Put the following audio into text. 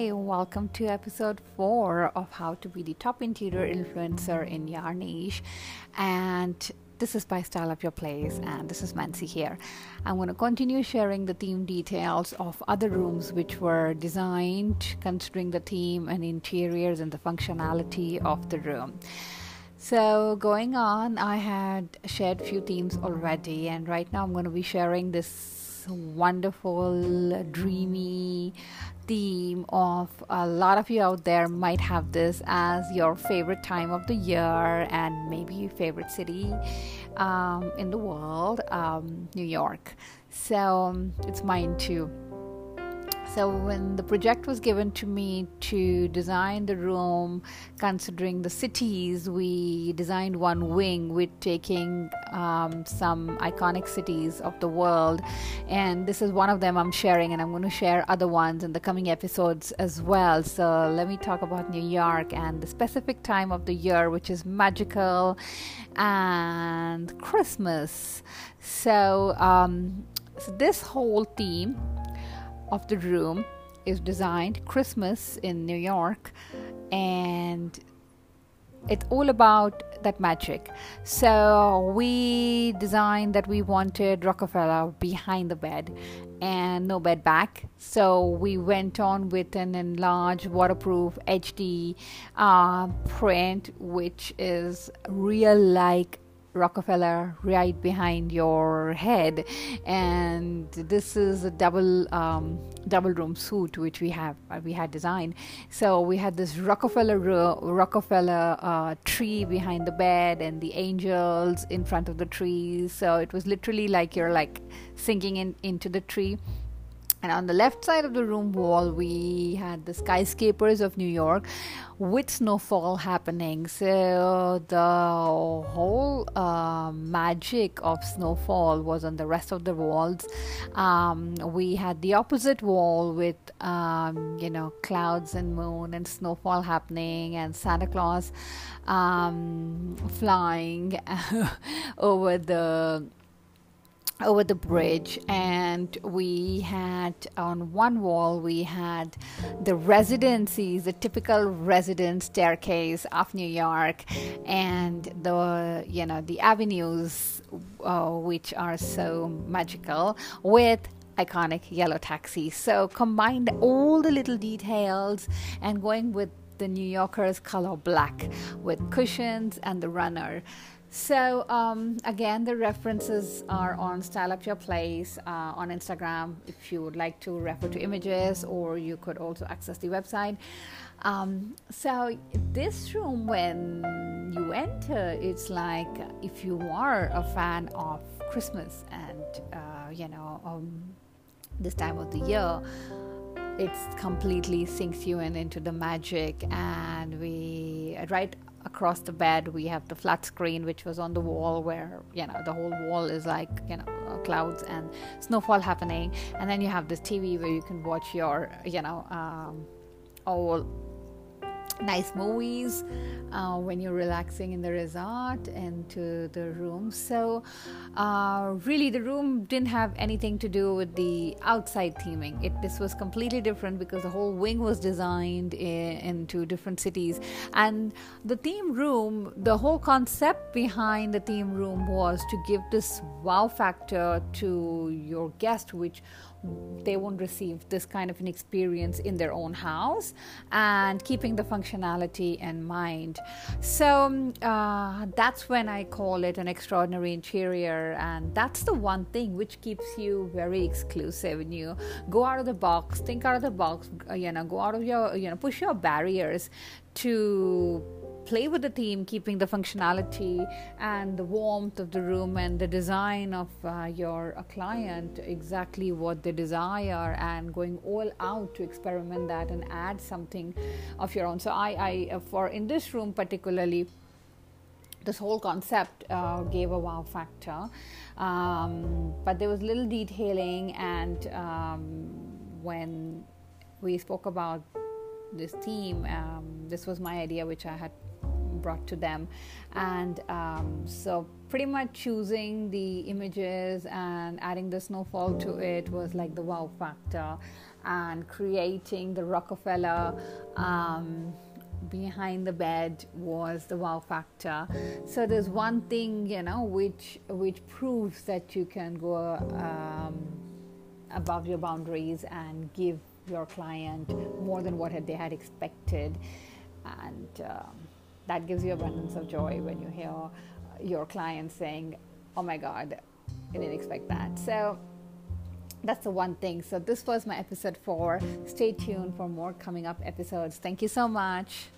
Hi, welcome to episode four of How to Be the Top Interior Influencer in Your Niche. And this is by Style Up Your Place, and this is Mansi here. I'm going to continue sharing the theme details of other rooms which were designed considering the theme and interiors and the functionality of the room. So, going on, I had shared few themes already, and right now I'm going to be sharing this wonderful, dreamy theme of a lot of you out there might have this as your favorite time of the year and maybe your favorite city um, in the world, um, New York. So um, it's mine too. So, when the project was given to me to design the room, considering the cities, we designed one wing with taking um, some iconic cities of the world. And this is one of them I'm sharing, and I'm going to share other ones in the coming episodes as well. So, let me talk about New York and the specific time of the year, which is magical and Christmas. So, um, so this whole theme of the room is designed Christmas in New York and it's all about that magic. So we designed that we wanted Rockefeller behind the bed and no bed back. So we went on with an enlarged waterproof HD uh, print, which is real like Rockefeller right behind your head, and this is a double um, double room suite which we have uh, we had designed. So we had this Rockefeller ro- Rockefeller uh, tree behind the bed, and the angels in front of the trees. So it was literally like you're like sinking in into the tree and on the left side of the room wall, we had the skyscrapers of New York with snowfall happening. So the whole uh, magic of snowfall was on the rest of the walls. Um, we had the opposite wall with, um, you know, clouds and moon and snowfall happening and Santa Claus um, flying over the over the bridge and we had on one wall we had the residencies the typical residence staircase of new york and the you know the avenues uh, which are so magical with iconic yellow taxis. So combined all the little details and going with the new yorkers color black with cushions and the runner so um, again, the references are on Style Up Your Place uh, on Instagram if you would like to refer to images, or you could also access the website. Um, so this room, when you enter, it's like if you are a fan of Christmas and uh, you know um, this time of the year it completely sinks you in into the magic and we right across the bed we have the flat screen which was on the wall where you know the whole wall is like you know uh, clouds and snowfall happening. And then you have this tv where you can watch your you know um, all nice movies uh, when you're relaxing in the resort and to the room. So, uh, really, the room didn't have anything to do with the outside theming. It this was completely different because the whole wing was designed in, into different cities, and the theme room, the whole concept behind the theme room was to give this wow factor to your guest, which they won't receive this kind of an experience in their own house and keeping the functionality in mind. So um, uh, that's when i call it an extraordinary interior and that's the one thing which keeps you very exclusive. When you go out of the box think out of the box uh, you know go out of your you know push your barriers to play with the theme, keeping the functionality and the warmth of the room and the design of uh, your uh, client exactly what they desire, and going all out to experiment that and add something of your own. So, I, I uh, for in this room particularly this whole concept uh, gave a wow factor. Um, but there was little detailing, and um, when we spoke about this theme, um, this was my idea, which I had brought to them. And um, so pretty much choosing the images and adding the snowfall to it was like the wow factor. And creating the rockefeller um, behind the bed was the wow factor. So there's one thing you know which which proves that you can go um, above your boundaries and give your client more than what they had expected. And um, that gives you abundance of joy when you hear uh, your client saying oh my god i didn't expect that. So that's the one thing. So this was my episode 4 stay tuned for more coming up episodes. Thank you so much